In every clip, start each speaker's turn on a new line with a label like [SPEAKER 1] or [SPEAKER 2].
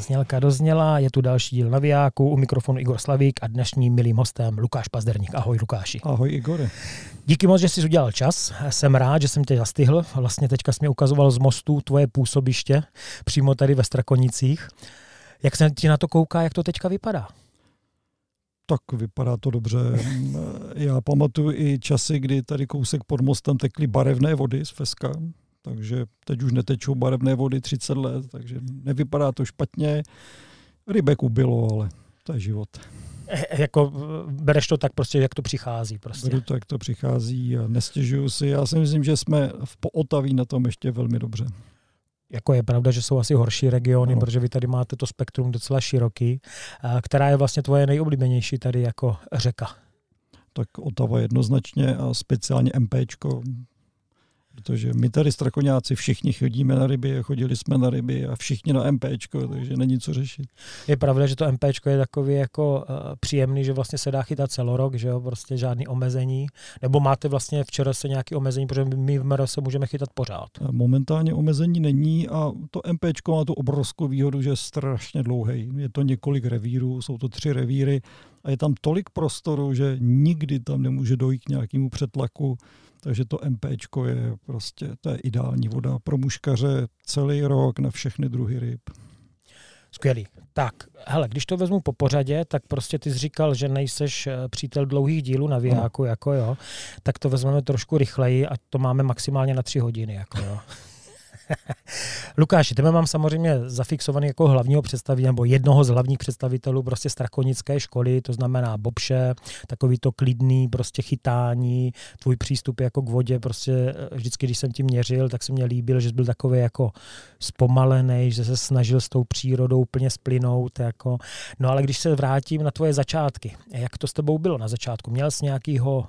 [SPEAKER 1] znělka dozněla, je tu další díl Navijáku, u mikrofonu Igor Slavík a dnešním milým hostem Lukáš Pazderník. Ahoj Lukáši.
[SPEAKER 2] Ahoj Igore.
[SPEAKER 1] Díky moc, že jsi udělal čas. Jsem rád, že jsem tě zastihl. Vlastně teďka jsi mi ukazoval z mostu tvoje působiště přímo tady ve Strakonicích. Jak se ti na to kouká, jak to teďka vypadá?
[SPEAKER 2] Tak vypadá to dobře. Já pamatuju i časy, kdy tady kousek pod mostem tekly barevné vody z Feska, takže teď už netečou barevné vody 30 let, takže nevypadá to špatně. Rybek ubilo, ale to je život.
[SPEAKER 1] E, jako bereš to tak prostě, jak to přichází. Prostě.
[SPEAKER 2] Beru to, jak to přichází a nestěžuju si. Já si myslím, že jsme v Pootaví na tom ještě velmi dobře.
[SPEAKER 1] Jako je pravda, že jsou asi horší regiony, no. protože vy tady máte to spektrum docela široký. Která je vlastně tvoje nejoblíbenější tady jako řeka?
[SPEAKER 2] Tak Otava jednoznačně a speciálně MPčko, Protože my tady strakoňáci všichni chodíme na ryby, chodili jsme na ryby a všichni na MPčko, takže není co řešit.
[SPEAKER 1] Je pravda, že to MPčko je takový jako uh, příjemný, že vlastně se dá chytat celorok, že jo, prostě žádný omezení. Nebo máte vlastně včera se nějaký omezení, protože my v MR se můžeme chytat pořád.
[SPEAKER 2] Momentálně omezení není a to MPčko má tu obrovskou výhodu, že je strašně dlouhý. Je to několik revírů, jsou to tři revíry a je tam tolik prostoru, že nikdy tam nemůže dojít k nějakému přetlaku takže to MPčko je prostě, to je ideální voda pro muškaře celý rok na všechny druhy ryb.
[SPEAKER 1] Skvělý. Tak, hele, když to vezmu po pořadě, tak prostě ty jsi říkal, že nejseš eh, přítel dlouhých dílů na Vijáku, no. jako jo, tak to vezmeme trošku rychleji a to máme maximálně na tři hodiny, jako jo. Lukáši, tebe mám samozřejmě zafixovaný jako hlavního představitele, nebo jednoho z hlavních představitelů prostě strakonické školy, to znamená bobše, takový to klidný prostě chytání, tvůj přístup jako k vodě, prostě eh, vždycky, když jsem ti měřil, tak se mě líbil, že jsi byl takový jako zpomalený, že se snažil s tou přírodou úplně splynout. Jako. No ale když se vrátím na tvoje začátky, jak to s tebou bylo na začátku? Měl jsi nějakého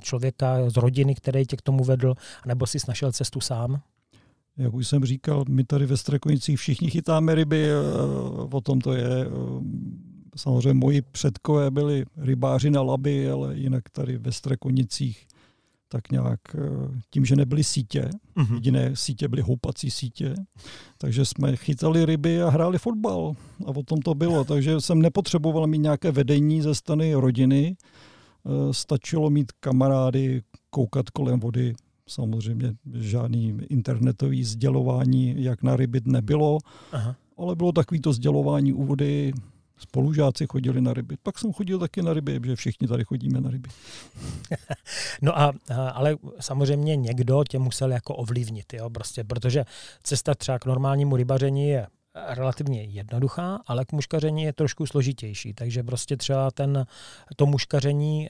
[SPEAKER 1] člověka z rodiny, který tě k tomu vedl, nebo jsi našel cestu sám?
[SPEAKER 2] Jak už jsem říkal, my tady ve Strakonicích všichni chytáme ryby, eh, o tom to je. Eh, samozřejmě moji předkové byli rybáři na laby, ale jinak tady ve Strakonicích tak nějak eh, tím, že nebyly sítě, uh-huh. jediné sítě byly houpací sítě, takže jsme chytali ryby a hráli fotbal. A o tom to bylo. Takže jsem nepotřeboval mít nějaké vedení ze strany rodiny. Stačilo mít kamarády, koukat kolem vody, Samozřejmě žádný internetový sdělování, jak na ryby nebylo, Aha. ale bylo takový to sdělování u vody, spolužáci chodili na ryby. Pak jsem chodil taky na ryby, že všichni tady chodíme na ryby.
[SPEAKER 1] no a, ale samozřejmě někdo tě musel jako ovlivnit, jo, prostě, protože cesta třeba k normálnímu rybaření je relativně jednoduchá, ale k muškaření je trošku složitější. Takže prostě třeba ten, to muškaření,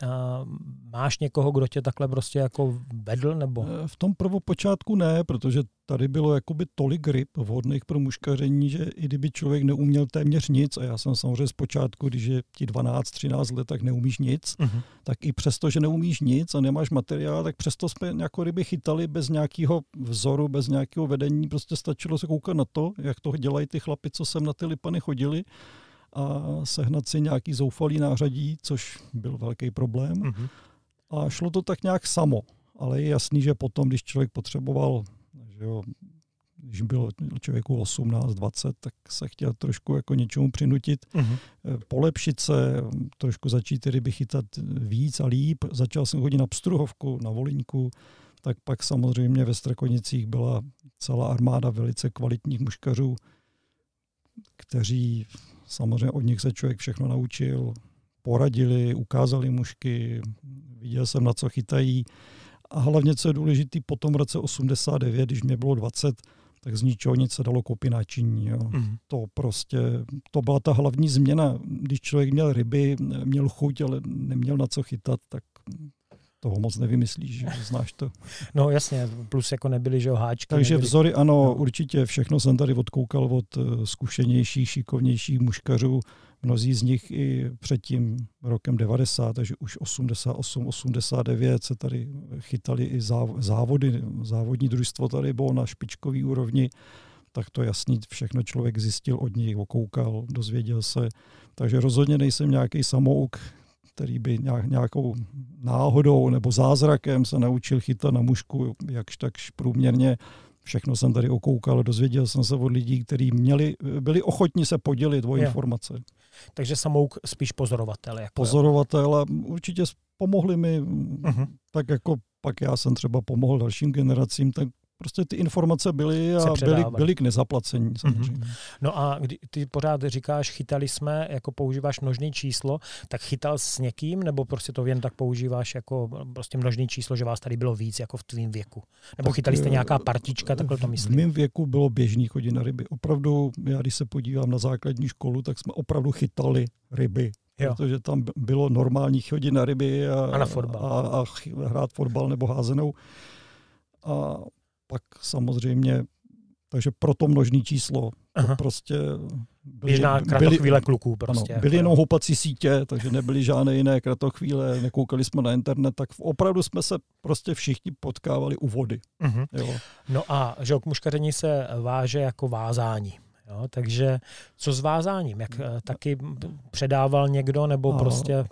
[SPEAKER 1] máš někoho, kdo tě takhle prostě jako vedl? Nebo?
[SPEAKER 2] V tom prvopočátku ne, protože tady bylo jakoby tolik ryb vhodných pro muškaření, že i kdyby člověk neuměl téměř nic, a já jsem samozřejmě zpočátku, když je ti 12-13 let, tak neumíš nic, uh-huh. tak i přesto, že neumíš nic a nemáš materiál, tak přesto jsme jako ryby chytali bez nějakého vzoru, bez nějakého vedení, prostě stačilo se koukat na to, jak to dělají ty chlapi, co sem na ty lipany chodili a sehnat si nějaký zoufalý nářadí, což byl velký problém. Uh-huh. A šlo to tak nějak samo. Ale je jasný, že potom, když člověk potřeboval že jo, když bylo člověku 18, 20, tak se chtěl trošku jako něčemu přinutit, uh-huh. polepšit se, trošku začít ryby chytat víc a líp. Začal jsem chodit na Pstruhovku, na Volínku, tak pak samozřejmě ve Strakonicích byla celá armáda velice kvalitních muškařů, kteří samozřejmě od nich se člověk všechno naučil, poradili, ukázali mušky, viděl jsem, na co chytají. A hlavně, co je důležité, po tom roce 89, když mě bylo 20, tak z ničeho nic se dalo koupit náčiní. Jo. Mm. To prostě, to byla ta hlavní změna. Když člověk měl ryby, měl chuť, ale neměl na co chytat, tak toho moc nevymyslíš, že znáš to.
[SPEAKER 1] No jasně, plus jako nebyly, že háčky.
[SPEAKER 2] Takže nebyly... vzory, ano, no. určitě všechno jsem tady odkoukal od eh, zkušenějších, šikovnějších muškařů, Mnozí z nich i před tím rokem 90, takže už 88, 89 se tady chytali i závody. Závodní družstvo tady bylo na špičkový úrovni, tak to jasný všechno člověk zjistil od nich, okoukal, dozvěděl se. Takže rozhodně nejsem nějaký samouk, který by nějakou náhodou nebo zázrakem se naučil chytat na mušku jakž takž průměrně všechno jsem tady okoukal, dozvěděl jsem se od lidí, kteří měli, byli ochotni se podělit o informace.
[SPEAKER 1] Takže samouk spíš pozorovatel. Jako
[SPEAKER 2] pozorovatel a určitě pomohli mi, uh-huh. tak jako pak já jsem třeba pomohl dalším generacím, tak prostě ty informace byly a byly, byly k nezaplacení mhm. samozřejmě. Mm-hmm.
[SPEAKER 1] No a kdy ty pořád říkáš, chytali jsme, jako používáš množný číslo, tak chytal s někým, nebo prostě to jen tak používáš jako prostě množný číslo, že vás tady bylo víc jako v tvým věku? Nebo tak, chytali jste eh, nějaká partička, takhle to myslím?
[SPEAKER 2] V mém věku bylo běžný chodit na ryby. Opravdu, já když se podívám na základní školu, tak jsme opravdu chytali ryby. Jo. Protože tam bylo normální chodit na ryby a,
[SPEAKER 1] a, na fotbal.
[SPEAKER 2] a, a hrát fotbal nebo házenou. A pak samozřejmě, takže proto množný číslo. To prostě
[SPEAKER 1] byly, Běžná kratochvíle kluků prostě.
[SPEAKER 2] Ano, byly jenom houpací sítě, takže nebyly žádné jiné kratochvíle, nekoukali jsme na internet, tak opravdu jsme se prostě všichni potkávali u vody. Uh-huh. Jo.
[SPEAKER 1] No a že k muškaření se váže jako vázání. Jo, takže co s vázáním? Jak eh, taky předával někdo, nebo prostě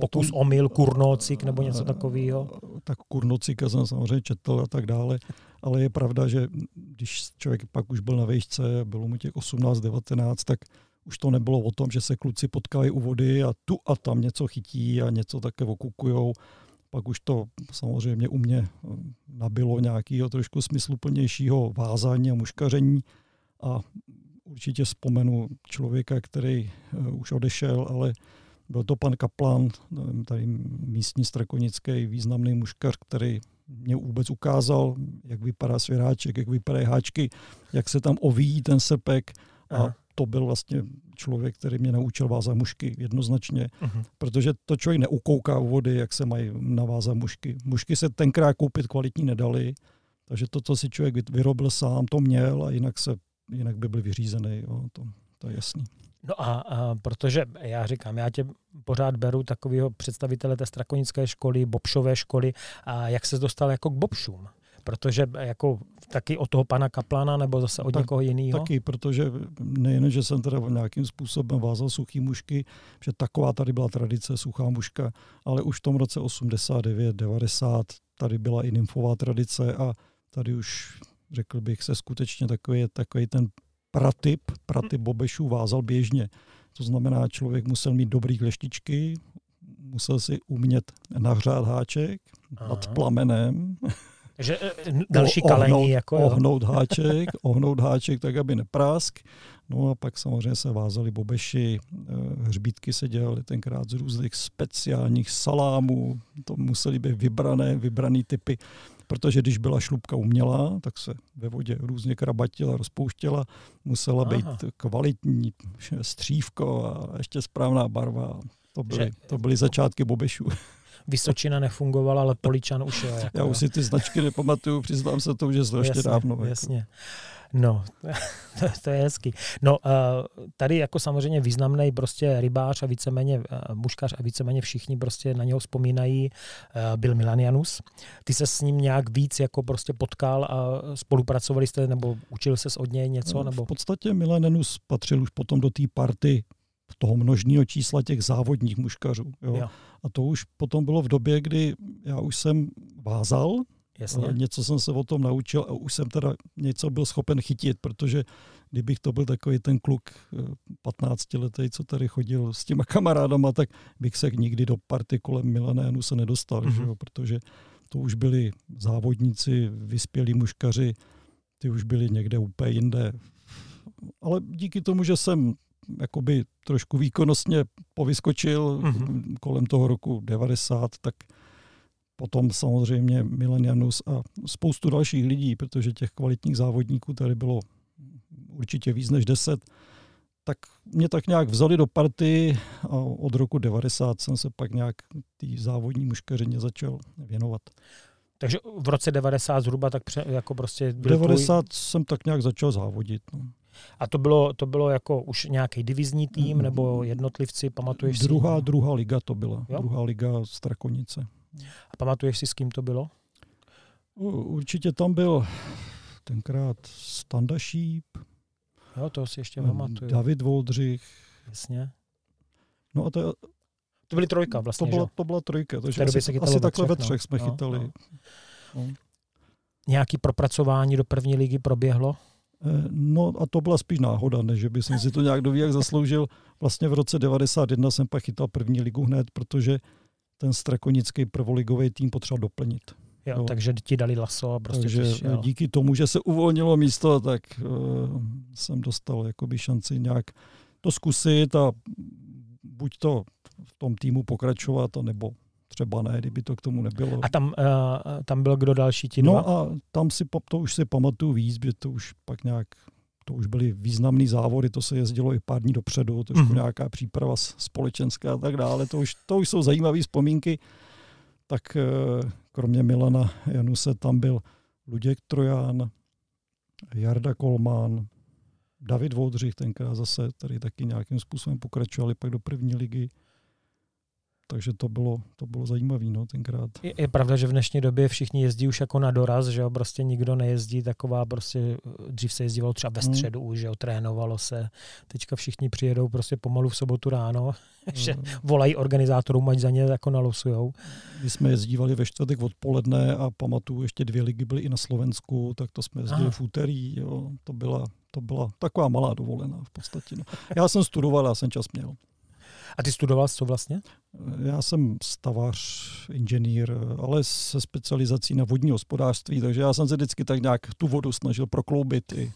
[SPEAKER 1] pokus omyl, kurnocik nebo něco takového?
[SPEAKER 2] Tak kurnocika jsem samozřejmě četl a tak dále, ale je pravda, že když člověk pak už byl na vejšce, bylo mu těch 18-19, tak už to nebylo o tom, že se kluci potkají u vody a tu a tam něco chytí a něco také okukujou. Pak už to samozřejmě u mě eh, nabilo nějakého trošku smysluplnějšího vázání a muškaření a určitě vzpomenu člověka, který eh, už odešel, ale byl to pan Kaplan, tady místní strakonický významný muškař, který mě vůbec ukázal, jak vypadá svěráček, jak vypadají háčky, jak se tam ovíjí ten sepek. A Aha. to byl vlastně člověk, který mě naučil vázat mušky jednoznačně, uh-huh. protože to člověk neukouká u vody, jak se mají navázat mušky. Mušky se tenkrát koupit kvalitní nedali, takže to, co si člověk vyrobil sám, to měl a jinak se jinak by byl vyřízený, jo, to, to je jasný.
[SPEAKER 1] No a, a protože já říkám, já tě pořád beru takového představitele té strakonické školy, bobšové školy, a jak se dostal jako k bobšům? Protože jako taky od toho pana Kaplana nebo zase od tak, někoho jiného?
[SPEAKER 2] Taky, protože nejen, že jsem teda nějakým způsobem vázal suchý mušky, že taková tady byla tradice, suchá muška, ale už v tom roce 89, 90 tady byla i nymfová tradice a tady už řekl bych, se skutečně takový, takový ten pratyp, pratyp bobešů vázal běžně. To znamená, člověk musel mít dobrý kleštičky, musel si umět nahřát háček Aha. nad plamenem.
[SPEAKER 1] Takže e, další kalení. Ohnout, jako,
[SPEAKER 2] ohnout háček, ohnout háček tak, aby neprásk. No a pak samozřejmě se vázali bobeši, e, hřbítky se dělaly tenkrát z různých speciálních salámů, to musely být vybrané, vybrané typy protože když byla šlubka umělá, tak se ve vodě různě krabatila, rozpouštěla, musela Aha. být kvalitní střívko a ještě správná barva. To byly, to byly začátky Bobešů.
[SPEAKER 1] Vysočina nefungovala, ale Poličan už je. Jako,
[SPEAKER 2] Já už si ty značky nepamatuju, přiznám se to, že to ještě dávno.
[SPEAKER 1] Jako. No, to, to je hezký. No, uh, tady jako samozřejmě významný prostě rybář a víceméně uh, muškař a víceméně všichni prostě na něho vzpomínají, uh, byl Milanianus. Ty se s ním nějak víc jako prostě potkal a spolupracovali jste nebo učil se od něj něco? Nebo?
[SPEAKER 2] V podstatě Milanianus patřil už potom do té party toho množního čísla těch závodních muškařů. Jo? Jo. A to už potom bylo v době, kdy já už jsem vázal, Jasně. něco jsem se o tom naučil a už jsem teda něco byl schopen chytit, protože kdybych to byl takový ten kluk 15 eh, letý, co tady chodil s těma kamarádama, tak bych se nikdy do party kolem Milanénu se nedostal, mm-hmm. že jo? protože to už byli závodníci, vyspělí muškaři, ty už byli někde úplně jinde. Ale díky tomu, že jsem jakoby trošku výkonnostně povyskočil mm-hmm. kolem toho roku 90, tak potom samozřejmě Milenianus a spoustu dalších lidí, protože těch kvalitních závodníků tady bylo určitě víc než 10, tak mě tak nějak vzali do party a od roku 90 jsem se pak nějak té závodní muškařině začal věnovat.
[SPEAKER 1] Takže v roce 90 zhruba tak pře, jako prostě...
[SPEAKER 2] V 90 tvůj... jsem tak nějak začal závodit. No.
[SPEAKER 1] A to bylo, to bylo jako už nějaký divizní tým mm. nebo jednotlivci, pamatuješ
[SPEAKER 2] druhá,
[SPEAKER 1] si?
[SPEAKER 2] Druhá liga to byla. Jo? Druhá liga Strakonice.
[SPEAKER 1] A pamatuješ si, s kým to bylo?
[SPEAKER 2] Určitě tam byl tenkrát Standa Šíp.
[SPEAKER 1] Jo, to si ještě pamatuju.
[SPEAKER 2] David Voldřich.
[SPEAKER 1] Jasně.
[SPEAKER 2] No a to,
[SPEAKER 1] to byly trojka vlastně,
[SPEAKER 2] To byla, to byla trojka, takže asi, asi takhle ve třech jsme no, chytali. No. No.
[SPEAKER 1] nějaký propracování do první ligy proběhlo?
[SPEAKER 2] No a to byla spíš náhoda, než by jsem si to nějak doví, jak zasloužil. Vlastně v roce 91 jsem pak chytal první ligu hned, protože ten strakonický prvoligový tým potřeboval doplnit.
[SPEAKER 1] Jo, jo. Takže ti dali laso a prostě
[SPEAKER 2] Takže
[SPEAKER 1] přišel.
[SPEAKER 2] díky tomu, že se uvolnilo místo, tak uh, jsem dostal jakoby šanci nějak to zkusit a buď to v tom týmu pokračovat, nebo třeba ne, kdyby to k tomu nebylo.
[SPEAKER 1] A tam, uh, tam byl kdo další ti
[SPEAKER 2] dva? No a tam si, to už si pamatuju víc, že to už pak nějak, to už byly významné závody, to se jezdilo i pár dní dopředu, to už mm-hmm. nějaká příprava společenská a tak dále, to už, to už jsou zajímavé vzpomínky. Tak eh, kromě Milana Januse tam byl Luděk Trojan, Jarda Kolmán, David Voudřich tenkrát zase, tady taky nějakým způsobem pokračovali pak do první ligy takže to bylo, to bylo zajímavé no, tenkrát.
[SPEAKER 1] Je, je, pravda, že v dnešní době všichni jezdí už jako na doraz, že jo, prostě nikdo nejezdí taková, prostě dřív se jezdívalo třeba ve hmm. středu už, že jo, trénovalo se, teďka všichni přijedou prostě pomalu v sobotu ráno, že hmm. volají organizátorům, ať za ně jako nalosujou.
[SPEAKER 2] My jsme jezdívali ve čtvrtek odpoledne a pamatuju, ještě dvě ligy byly i na Slovensku, tak to jsme jezdili Aha. v úterý, jo, to byla, to byla taková malá dovolená v podstatě. No. Já jsem studoval, já jsem čas měl.
[SPEAKER 1] A ty studoval co vlastně?
[SPEAKER 2] Já jsem stavař, inženýr, ale se specializací na vodní hospodářství, takže já jsem se vždycky tak nějak tu vodu snažil prokloubit i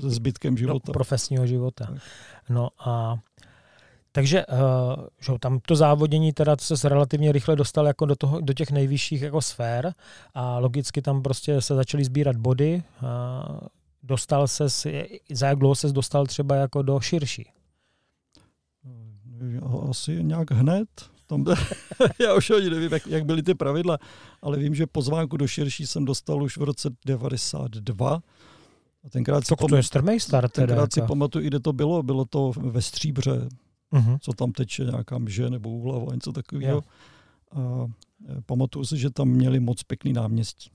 [SPEAKER 2] se zbytkem života.
[SPEAKER 1] Do profesního života. Tak. No a takže uh, že, tam to závodění teda se relativně rychle dostal jako do, toho, do těch nejvyšších jako sfér a logicky tam prostě se začaly sbírat body. Uh, dostal se, za jak dlouho se dostal třeba jako do širší?
[SPEAKER 2] Asi nějak hned. Tam, já už ani nevím, jak, jak byly ty pravidla, ale vím, že pozvánku do širší jsem dostal už v roce 92.
[SPEAKER 1] A tenkrát si, to je strmej start.
[SPEAKER 2] Tenkrát si pamatuju, kde to bylo. Bylo to ve Stříbře, uh-huh. co tam teče nějaká mže nebo úhlava, něco takového. A e, pamatuju si, že tam měli moc pěkný náměstí.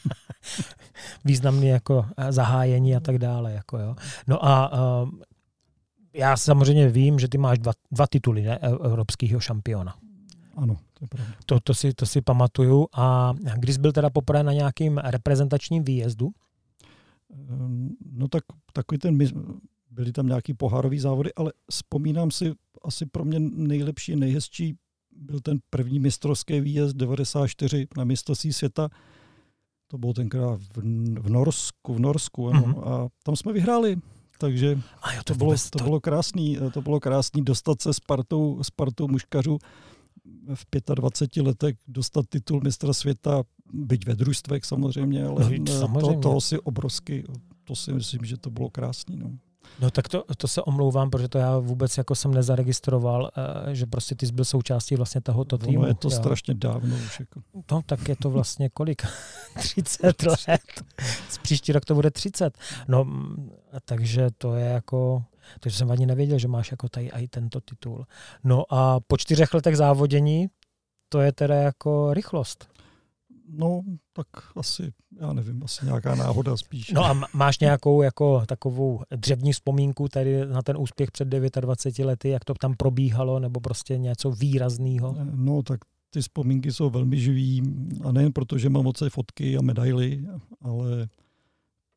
[SPEAKER 1] Významný jako e, zahájení a tak dále. Jako jo. No a uh, já samozřejmě vím, že ty máš dva, dva tituly ne, evropského šampiona.
[SPEAKER 2] Ano, to je pravda.
[SPEAKER 1] To, to, si, to si pamatuju. A když jsi byl teda poprvé na nějakým reprezentačním výjezdu?
[SPEAKER 2] Ehm, no tak takový ten, byly tam nějaký pohárový závody, ale vzpomínám si, asi pro mě nejlepší, nejhezčí byl ten první mistrovský výjezd 94 na mistrovství světa. To bylo tenkrát v, v Norsku, v Norsku, ano. Mm-hmm. A tam jsme vyhráli takže
[SPEAKER 1] a jo,
[SPEAKER 2] to, to, bylo, to, to bylo krásný, to bylo krásný dostat se s partou, s partou muškařů v 25 letech dostat titul mistra světa, byť ve družstvech samozřejmě, ale no, samozřejmě. To, to si obrovsky, to si myslím, že to bylo krásný. No.
[SPEAKER 1] No tak to, to se omlouvám, protože to já vůbec jako jsem nezaregistroval, uh, že prostě ty jsi byl součástí vlastně tohoto týmu.
[SPEAKER 2] No je to jo. strašně dávno už. Jako.
[SPEAKER 1] No tak je to vlastně kolik? 30 let. Z příští rok to bude 30. No takže to je jako, takže jsem ani nevěděl, že máš jako tady i tento titul. No a po čtyřech letech závodění to je teda jako rychlost.
[SPEAKER 2] No, tak asi, já nevím, asi nějaká náhoda spíš.
[SPEAKER 1] No a máš nějakou jako takovou dřevní vzpomínku tady na ten úspěch před 29 lety, jak to tam probíhalo, nebo prostě něco výrazného?
[SPEAKER 2] No, tak ty vzpomínky jsou velmi živý a nejen proto, že mám moc fotky a medaily, ale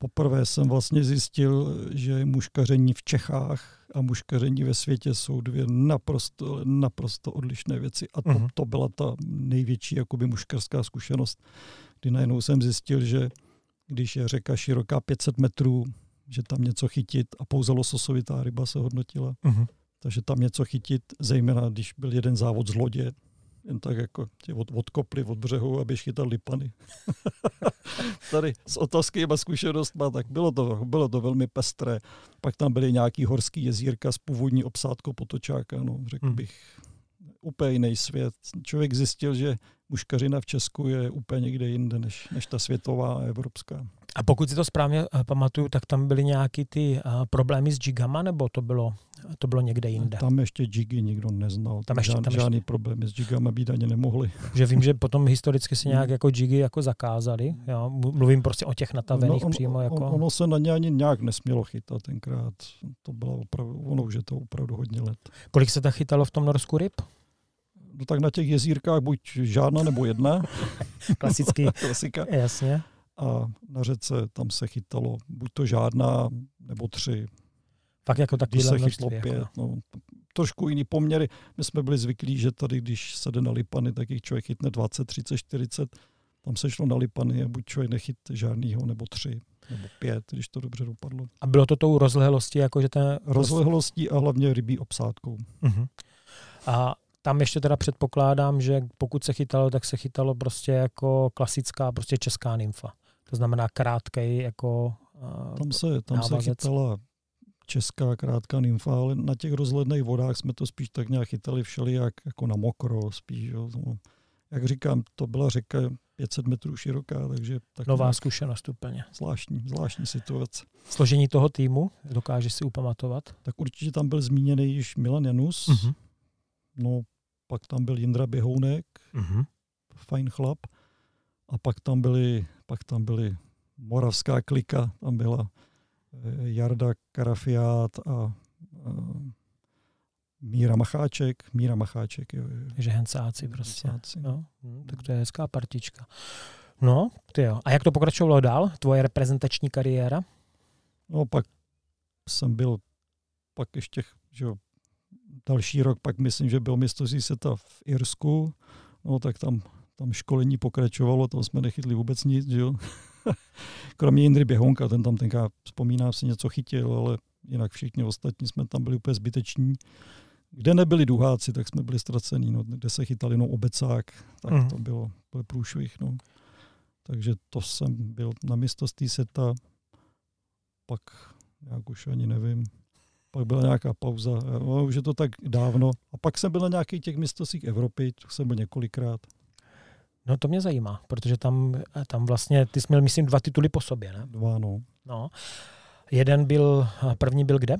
[SPEAKER 2] poprvé jsem vlastně zjistil, že muškaření v Čechách a muškaření ve světě jsou dvě naprosto, naprosto odlišné věci. A to, uh-huh. to byla ta největší jakoby muškařská zkušenost, kdy najednou jsem zjistil, že když je řeka široká 500 metrů, že tam něco chytit a pouze lososovitá ryba se hodnotila. Uh-huh. Takže tam něco chytit, zejména když byl jeden závod z lodě, jen tak jako tě od, odkopli od břehu, aby chytal lipany. Tady s otázkými zkušenostmi, tak bylo to, bylo to velmi pestré. Pak tam byly nějaký horský jezírka s původní obsádkou potočáka, no, řekl hmm. bych, úplně jiný svět. Člověk zjistil, že muškařina v Česku je úplně někde jinde než, než ta světová a evropská.
[SPEAKER 1] A pokud si to správně eh, pamatuju, tak tam byly nějaký ty uh, problémy s jigama, nebo to bylo, to bylo někde jinde?
[SPEAKER 2] Tam ještě jigy nikdo neznal. Tam ještě, Žád, tam žádný ještě... problémy s jigama být ani nemohli.
[SPEAKER 1] Že vím, že potom historicky se nějak jako jigy jako zakázali. Jo? Mluvím prostě o těch natavených no, on, přímo. Jako...
[SPEAKER 2] ono se na ně ani nějak nesmělo chytat tenkrát. To bylo opravdu, ono už je to opravdu hodně let.
[SPEAKER 1] Kolik se tak chytalo v tom Norsku ryb?
[SPEAKER 2] No tak na těch jezírkách buď žádná nebo jedna.
[SPEAKER 1] Klasický. Klasika. Jasně.
[SPEAKER 2] A na řece tam se chytalo buď to žádná, nebo tři.
[SPEAKER 1] Fakt jako
[SPEAKER 2] takový
[SPEAKER 1] se
[SPEAKER 2] chytlo jako. pět. No, trošku jiný poměry. My jsme byli zvyklí, že tady, když se jde na lipany, tak jich člověk chytne 20, 30, 40. Tam se šlo na lipany a buď člověk nechyt žádnýho, nebo tři, nebo pět, když to dobře dopadlo.
[SPEAKER 1] A bylo to tou rozlehlostí, jako že ten...
[SPEAKER 2] Rozlehlostí a hlavně rybí obsádkou. Uh-huh.
[SPEAKER 1] A tam ještě teda předpokládám, že pokud se chytalo, tak se chytalo prostě jako klasická prostě česká nymfa. To znamená krátkej jako
[SPEAKER 2] uh, Tam se, tam se chytala česká krátká nymfa, ale na těch rozhledných vodách jsme to spíš tak nějak chytali všelijak jako na mokro spíš. Jo. Jak říkám, to byla řeka 500 metrů široká, takže... Tak
[SPEAKER 1] Nová zkušenost úplně.
[SPEAKER 2] Zvláštní, zvláštní situace.
[SPEAKER 1] Složení toho týmu, dokážeš si upamatovat?
[SPEAKER 2] Tak určitě tam byl zmíněný již Milan Janus, uh-huh. no pak tam byl Jindra Běhounek, uh-huh. fajn chlap, a pak tam byly, pak tam byly moravská klika, tam byla eh, Jarda Karafiát a, Míra Macháček, Míra Macháček. Jo, jo.
[SPEAKER 1] Takže hencáci prostě. Hencáci. No, hm, tak to je hezká partička. No, ty jo. A jak to pokračovalo dál, tvoje reprezentační kariéra?
[SPEAKER 2] No, pak jsem byl, pak ještě, že jo, další rok, pak myslím, že byl mistrovství světa v Irsku, no tak tam, tam školení pokračovalo, tam jsme nechytli vůbec nic, že jo. Kromě Jindry Běhonka, ten tam tenká, vzpomínám si, něco chytil, ale jinak všichni ostatní jsme tam byli úplně zbyteční. Kde nebyli duháci, tak jsme byli ztracení. No, kde se chytal jenom obecák, tak mm. to bylo, bylo průšvih. No. Takže to jsem byl na mistrovství seta, pak jak už ani nevím, pak byla nějaká pauza, no, už je to tak dávno. A pak jsem byl na nějakých těch mistrovstvích Evropy, to jsem byl několikrát.
[SPEAKER 1] No to mě zajímá, protože tam, tam vlastně, ty jsi měl, myslím, dva tituly po sobě, ne?
[SPEAKER 2] Dva, no.
[SPEAKER 1] no. Jeden byl, první byl kde?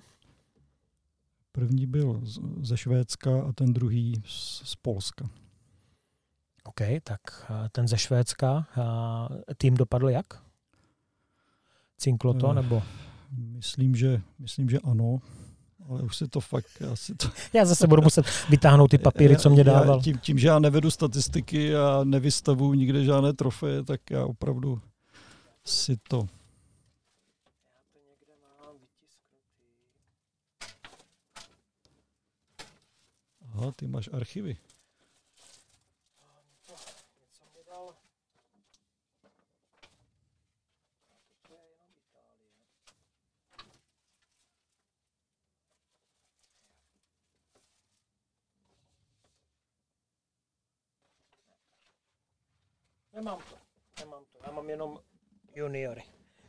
[SPEAKER 2] První byl ze Švédska a ten druhý z, z Polska.
[SPEAKER 1] OK, tak ten ze Švédska, tým dopadl jak? Cinklo to, uh, nebo?
[SPEAKER 2] Myslím, že, myslím, že ano ale už si to fakt asi to...
[SPEAKER 1] Já zase budu muset vytáhnout ty papíry, co mě dával.
[SPEAKER 2] Já, tím, tím, že já nevedu statistiky a nevystavu nikde žádné trofeje, tak já opravdu si to... Aha, ty máš archivy.
[SPEAKER 1] Nemám to. Nemám to. Já mám jenom juniory.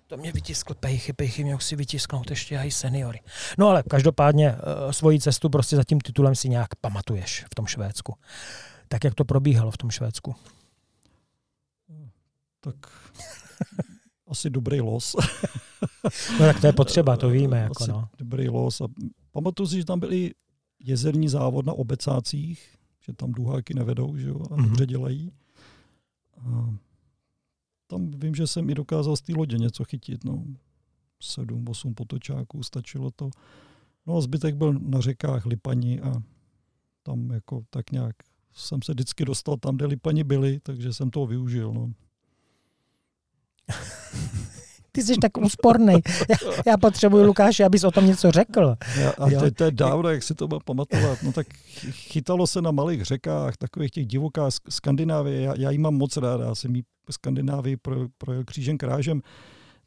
[SPEAKER 1] To mě vytiskl pejchy, pejchy mě si vytisknout ještě i seniory. No ale každopádně uh, svoji cestu prostě za tím titulem si nějak pamatuješ v tom Švédsku. Tak jak to probíhalo v tom Švédsku?
[SPEAKER 2] Tak asi dobrý los.
[SPEAKER 1] no tak to je potřeba, to víme. Jako
[SPEAKER 2] asi
[SPEAKER 1] no.
[SPEAKER 2] dobrý los. A pamatuju si, že tam byli jezerní závod na obecácích, že tam duháky nevedou, že jo, a mm-hmm. dobře dělají. Tam vím, že jsem i dokázal z té lodě něco chytit. No. Sedm, osm potočáků, stačilo to. No a zbytek byl na řekách Lipani a tam jako tak nějak jsem se vždycky dostal tam, kde Lipani byli, takže jsem toho využil. No.
[SPEAKER 1] Ty jsi tak úsporný. Já, já potřebuji, Lukáši, abys o tom něco řekl.
[SPEAKER 2] Já, a to, to je dávno, jak si to má pamatovat. No tak chytalo se na malých řekách, takových těch divoká Skandinávie. Já, já jí mám moc rád, já jsem jí Skandinávii pro, projel křížem krážem.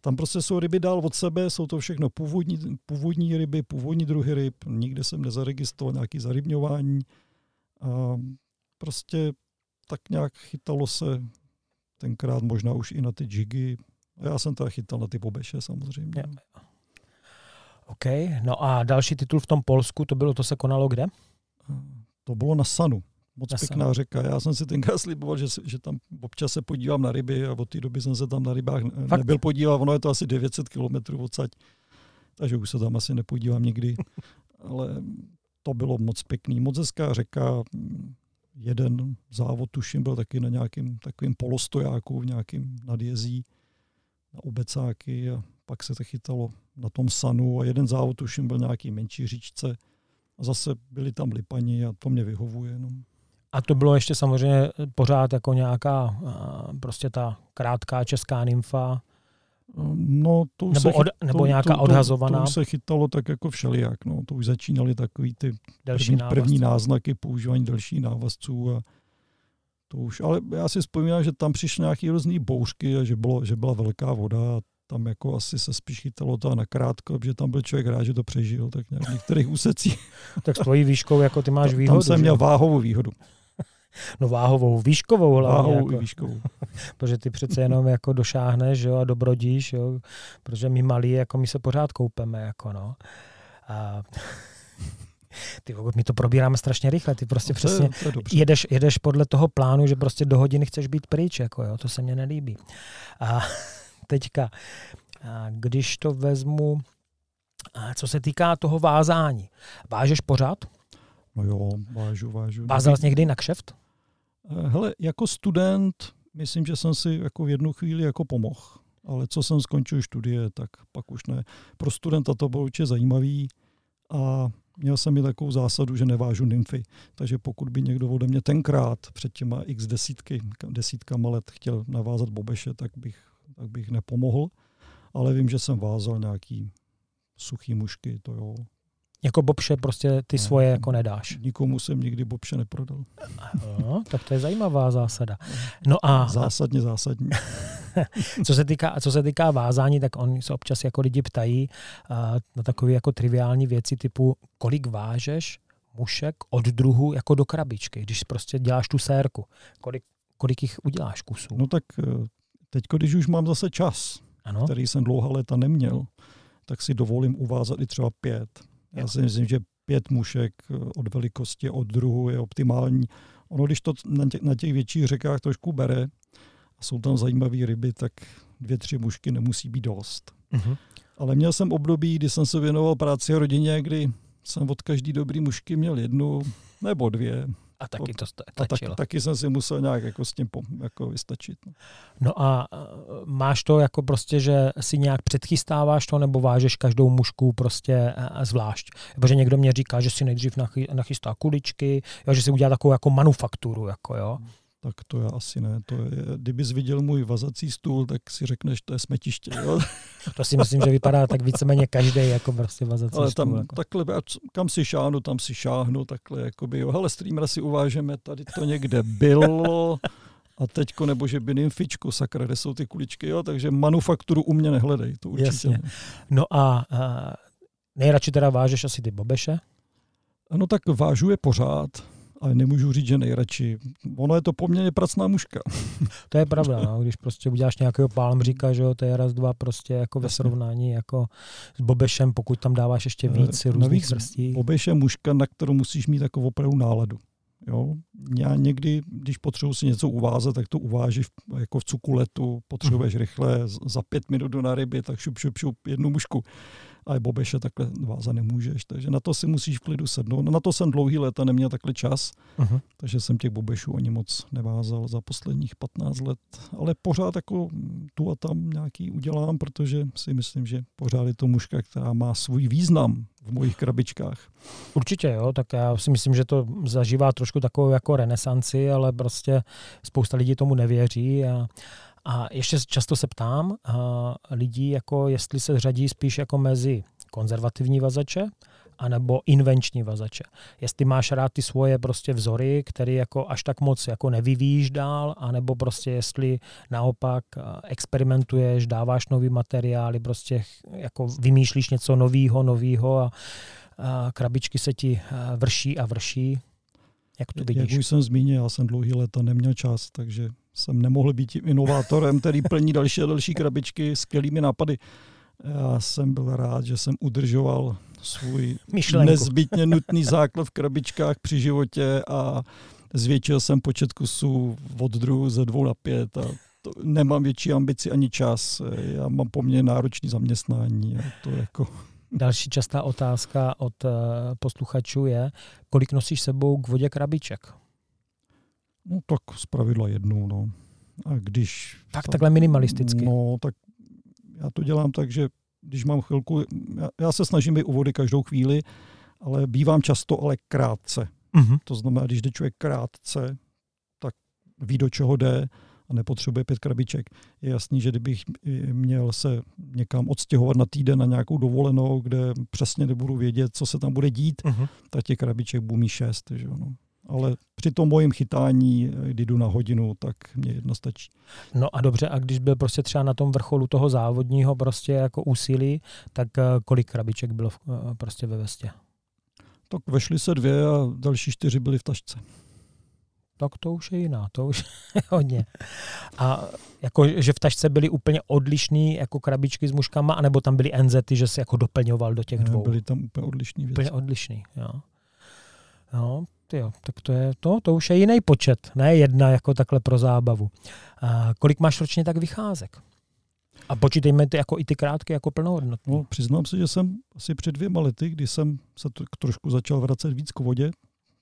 [SPEAKER 2] Tam prostě jsou ryby dál od sebe, jsou to všechno původní, původní ryby, původní druhy ryb. Nikde jsem nezaregistroval nějaký zarybňování. A prostě tak nějak chytalo se tenkrát možná už i na ty jigy, já jsem to chytal na ty pobeše samozřejmě. Ja.
[SPEAKER 1] OK, no a další titul v tom Polsku, to bylo, to se konalo kde?
[SPEAKER 2] To bylo na Sanu. Moc na pěkná Sanu. řeka. Já jsem si tenkrát sliboval, že, že tam občas se podívám na ryby a od té doby jsem se tam na rybách Fakt? nebyl podívat. Ono je to asi 900 kilometrů odsaď, takže už se tam asi nepodívám nikdy. Ale to bylo moc pěkný. Moc hezká řeka. Jeden závod, tuším, byl taky na nějakým takovým polostojáku v nějakým nadjezí na obecáky a pak se to chytalo na tom sanu a jeden závod tuším byl nějaký menší říčce a zase byli tam lipani a to mě vyhovuje. No.
[SPEAKER 1] A to bylo ještě samozřejmě pořád jako nějaká prostě ta krátká česká nymfa,
[SPEAKER 2] No, to už
[SPEAKER 1] nebo,
[SPEAKER 2] se
[SPEAKER 1] od, nebo
[SPEAKER 2] to,
[SPEAKER 1] nějaká
[SPEAKER 2] to,
[SPEAKER 1] odhazovaná.
[SPEAKER 2] To, to už se chytalo tak jako všelijak. No. To už začínaly takový ty první, první náznaky používání dalších návazců. A to už, ale já si vzpomínám, že tam přišly nějaké různé bouřky a že, bylo, že byla velká voda a tam jako asi se spíš chytalo to nakrátko, protože tam byl člověk rád, že to přežil, tak v některých úsecích.
[SPEAKER 1] tak s tvojí výškou jako ty máš výhodu.
[SPEAKER 2] Tam jsem měl váhovou výhodu.
[SPEAKER 1] No váhovou, výškovou hlavně.
[SPEAKER 2] Váhovou
[SPEAKER 1] jako.
[SPEAKER 2] i výškovou.
[SPEAKER 1] protože ty přece jenom jako došáhneš jo, a dobrodíš, jo, protože my malí, jako my se pořád koupeme, jako no. A ty, my to probíráme strašně rychle, ty prostě
[SPEAKER 2] no,
[SPEAKER 1] přesně
[SPEAKER 2] to je, to je
[SPEAKER 1] jedeš, jedeš podle toho plánu, že prostě do hodiny chceš být pryč, jako jo, to se mně nelíbí. A teďka, a když to vezmu, a co se týká toho vázání, vážeš pořád?
[SPEAKER 2] No jo, vážu, vážu.
[SPEAKER 1] Vázal jsi někdy na kšeft?
[SPEAKER 2] Eh, hele, jako student, myslím, že jsem si jako v jednu chvíli jako pomohl. Ale co jsem skončil studie, tak pak už ne. Pro studenta to bylo určitě zajímavý a měl jsem i takovou zásadu, že nevážu nymfy. Takže pokud by někdo ode mě tenkrát před těma x desítky, desítkama let chtěl navázat bobeše, tak bych, tak bych nepomohl. Ale vím, že jsem vázal nějaký suchý mušky, to jo.
[SPEAKER 1] Jako bobše prostě ty svoje jako nedáš.
[SPEAKER 2] Nikomu jsem nikdy bobše neprodal.
[SPEAKER 1] No, tak to je zajímavá zásada. No a...
[SPEAKER 2] Zásadně zásadní.
[SPEAKER 1] co, se týká, co se týká vázání, tak oni se občas jako lidi ptají uh, na takové jako triviální věci typu, kolik vážeš mušek od druhu jako do krabičky, když prostě děláš tu sérku. Kolik, kolik jich uděláš kusů?
[SPEAKER 2] No tak eh, teď, když už mám zase čas, ano? který jsem dlouhá léta neměl, tak si dovolím uvázat i třeba pět. Já si myslím, že pět mušek eh, od velikosti, od druhu je optimální. Ono, když to na těch, na těch větších řekách trošku bere a jsou tam zajímavé ryby, tak dvě, tři mušky nemusí být dost. Uh-huh. Ale měl jsem období, kdy jsem se věnoval práci a rodině, kdy jsem od každý dobrý mušky měl jednu nebo dvě.
[SPEAKER 1] A taky to stačilo.
[SPEAKER 2] A tak, taky jsem si musel nějak jako s tím jako vystačit. No.
[SPEAKER 1] no a máš to jako prostě, že si nějak předchystáváš to, nebo vážeš každou mušku prostě zvlášť? Protože někdo mě říká, že si nejdřív nachystá kuličky, jo, že si udělá takovou jako manufakturu, jako jo. Hmm
[SPEAKER 2] tak to já asi ne. To je, kdybys viděl můj vazací stůl, tak si řekneš, to je smetiště. Jo?
[SPEAKER 1] to si myslím, že vypadá tak víceméně každý jako prostě vazací
[SPEAKER 2] Ale tam
[SPEAKER 1] stůl.
[SPEAKER 2] Jako. takhle, kam si šáhnu, tam si šáhnu, takhle, jakoby, jo. Hele, streamer si uvážeme, tady to někde bylo, a teďko, nebo že by nymfičku, sakra, kde jsou ty kuličky, jo, takže manufakturu u mě nehledej, to určitě. Jasně.
[SPEAKER 1] No a, a nejradši teda vážeš asi ty bobeše?
[SPEAKER 2] No tak vážu je pořád ale nemůžu říct, že nejradši. Ono je to poměrně pracná muška.
[SPEAKER 1] To je pravda, no. když prostě uděláš nějakého pálmříka, že jo, to je raz, dva prostě jako ve srovnání jako s bobešem, pokud tam dáváš ještě víc uh, různých vrstí.
[SPEAKER 2] Bobeš je muška, na kterou musíš mít takovou opravdu náladu. Jo? Já někdy, když potřebuji si něco uvázat, tak to uvážíš jako v cukuletu, potřebuješ mm. rychle za pět minut na ryby, tak šup, šup, šup jednu mušku ale bobeše takhle vázat nemůžeš, takže na to si musíš v klidu sednout. No, na to jsem dlouhý léta neměl takhle čas, uh-huh. takže jsem těch bobešů ani moc nevázal za posledních 15 let, ale pořád jako tu a tam nějaký udělám, protože si myslím, že pořád je to muška, která má svůj význam v mojich krabičkách.
[SPEAKER 1] Určitě, jo, tak já si myslím, že to zažívá trošku takovou jako renesanci, ale prostě spousta lidí tomu nevěří a a ještě často se ptám uh, lidí, jako jestli se řadí spíš jako mezi konzervativní vazače, anebo invenční vazače. Jestli máš rád ty svoje prostě vzory, které jako až tak moc jako nevyvíjíš dál, anebo prostě jestli naopak experimentuješ, dáváš nový materiály, prostě jako vymýšlíš něco novýho, novýho a, a krabičky se ti vrší a vrší. Jak to vidíš?
[SPEAKER 2] Jak už jsem zmínil, já jsem dlouhý léta neměl čas, takže jsem nemohl být tím inovátorem, který plní další a další krabičky skvělými nápady. Já jsem byl rád, že jsem udržoval svůj Myšlenku. nezbytně nutný základ v krabičkách při životě a zvětšil jsem počet kusů od druhu ze dvou na pět a to, nemám větší ambici ani čas. Já mám poměrně náročný zaměstnání a to jako...
[SPEAKER 1] Další častá otázka od uh, posluchačů je, kolik nosíš sebou k vodě krabiček?
[SPEAKER 2] No tak z pravidla jednu, no. A když...
[SPEAKER 1] Tak tam, takhle minimalisticky.
[SPEAKER 2] No, tak já to dělám tak, že když mám chvilku, já, já se snažím být u vody každou chvíli, ale bývám často, ale krátce. Mm-hmm. To znamená, když jde člověk krátce, tak ví, do čeho jde a nepotřebuje pět krabiček. Je jasný, že kdybych měl se někam odstěhovat na týden na nějakou dovolenou, kde přesně nebudu vědět, co se tam bude dít, uh-huh. tak těch krabiček budu mít šest. Že no. Ale při tom mojím chytání, kdy jdu na hodinu, tak mě jedna stačí.
[SPEAKER 1] No a dobře, a když byl prostě třeba na tom vrcholu toho závodního prostě jako úsilí, tak eh, kolik krabiček bylo eh, prostě ve vestě?
[SPEAKER 2] Tak vešly se dvě a další čtyři byly v tašce
[SPEAKER 1] tak to už je jiná, to už je hodně. A jako, že v tašce byly úplně odlišné jako krabičky s muškama, anebo tam byly NZty, že se jako doplňoval do těch dvou?
[SPEAKER 2] Byly tam úplně odlišný věci.
[SPEAKER 1] Úplně odlišný, jo. No, jo, tak to je, to, to už je jiný počet, ne jedna jako takhle pro zábavu. A kolik máš ročně tak vycházek? A počítejme ty jako i ty krátké jako plnohodnotné.
[SPEAKER 2] No, přiznám se, že jsem asi před dvěma lety, kdy jsem se trošku začal vracet víc k vodě,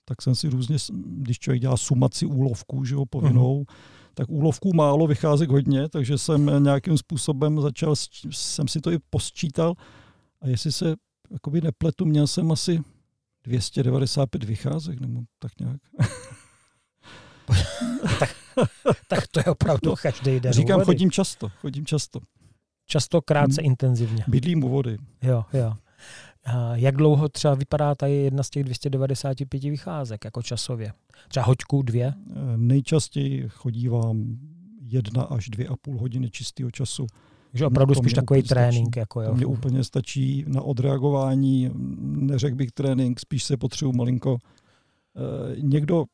[SPEAKER 2] tak jsem si různě, když člověk dělá sumaci úlovků, že jo, povinnou, uh-huh. tak úlovků málo, vycházek hodně, takže jsem nějakým způsobem začal, jsem si to i posčítal a jestli se jakoby nepletu, měl jsem asi 295 vycházek, nebo tak nějak.
[SPEAKER 1] tak, tak to je opravdu no, každý den.
[SPEAKER 2] Říkám, chodím často, chodím často.
[SPEAKER 1] Často, krátce, hmm. intenzivně.
[SPEAKER 2] Bydlím u vody.
[SPEAKER 1] Jo, jo. Jak dlouho třeba vypadá tady jedna z těch 295 vycházek, jako časově? Třeba hoďku, dvě?
[SPEAKER 2] Eh, nejčastěji chodí vám jedna až dvě a půl hodiny čistého času.
[SPEAKER 1] Takže opravdu spíš takový trénink. Stačí. Jako, jo.
[SPEAKER 2] To mě úplně stačí na odreagování, neřekl bych trénink, spíš se potřebuji malinko. E, někdo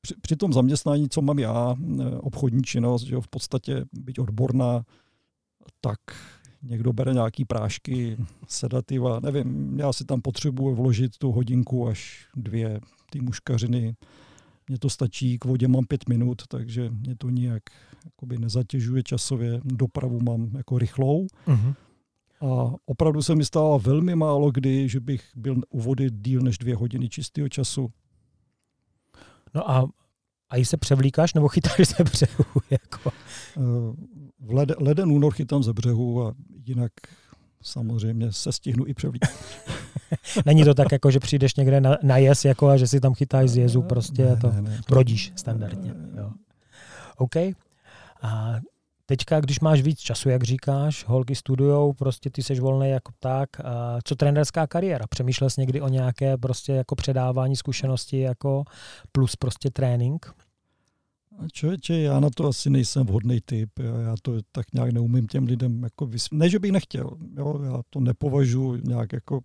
[SPEAKER 2] při, při tom zaměstnání, co mám já, eh, obchodní činnost, že jo, v podstatě být odborná, tak někdo bere nějaký prášky, sedativa, nevím, já si tam potřebuji vložit tu hodinku až dvě ty muškařiny. Mně to stačí, k vodě mám pět minut, takže mě to nijak jakoby nezatěžuje časově. Dopravu mám jako rychlou. Uh-huh. A opravdu se mi stalo velmi málo kdy, že bych byl u vody díl než dvě hodiny čistého času.
[SPEAKER 1] No a a i se převlíkáš nebo chytáš ze břehu? Jako?
[SPEAKER 2] Eh, v leden, leden únor chytám ze břehu a jinak samozřejmě se stihnu i převlíkat.
[SPEAKER 1] Není to tak, jako že přijdeš někde na, na jes jako a že si tam chytáš z jezu, prostě ne, to ne, ne, brodíš standardně. Jo. OK. A teďka, když máš víc času, jak říkáš, holky studujou, prostě ty seš volný jako tak. A co trenerská kariéra? Přemýšlel jsi někdy o nějaké prostě jako předávání zkušenosti jako plus prostě trénink?
[SPEAKER 2] Člověče, já na to asi nejsem vhodný typ. Já to tak nějak neumím těm lidem jako vysvětlit. Ne, že bych nechtěl. Jo, já to nepovažuji nějak jako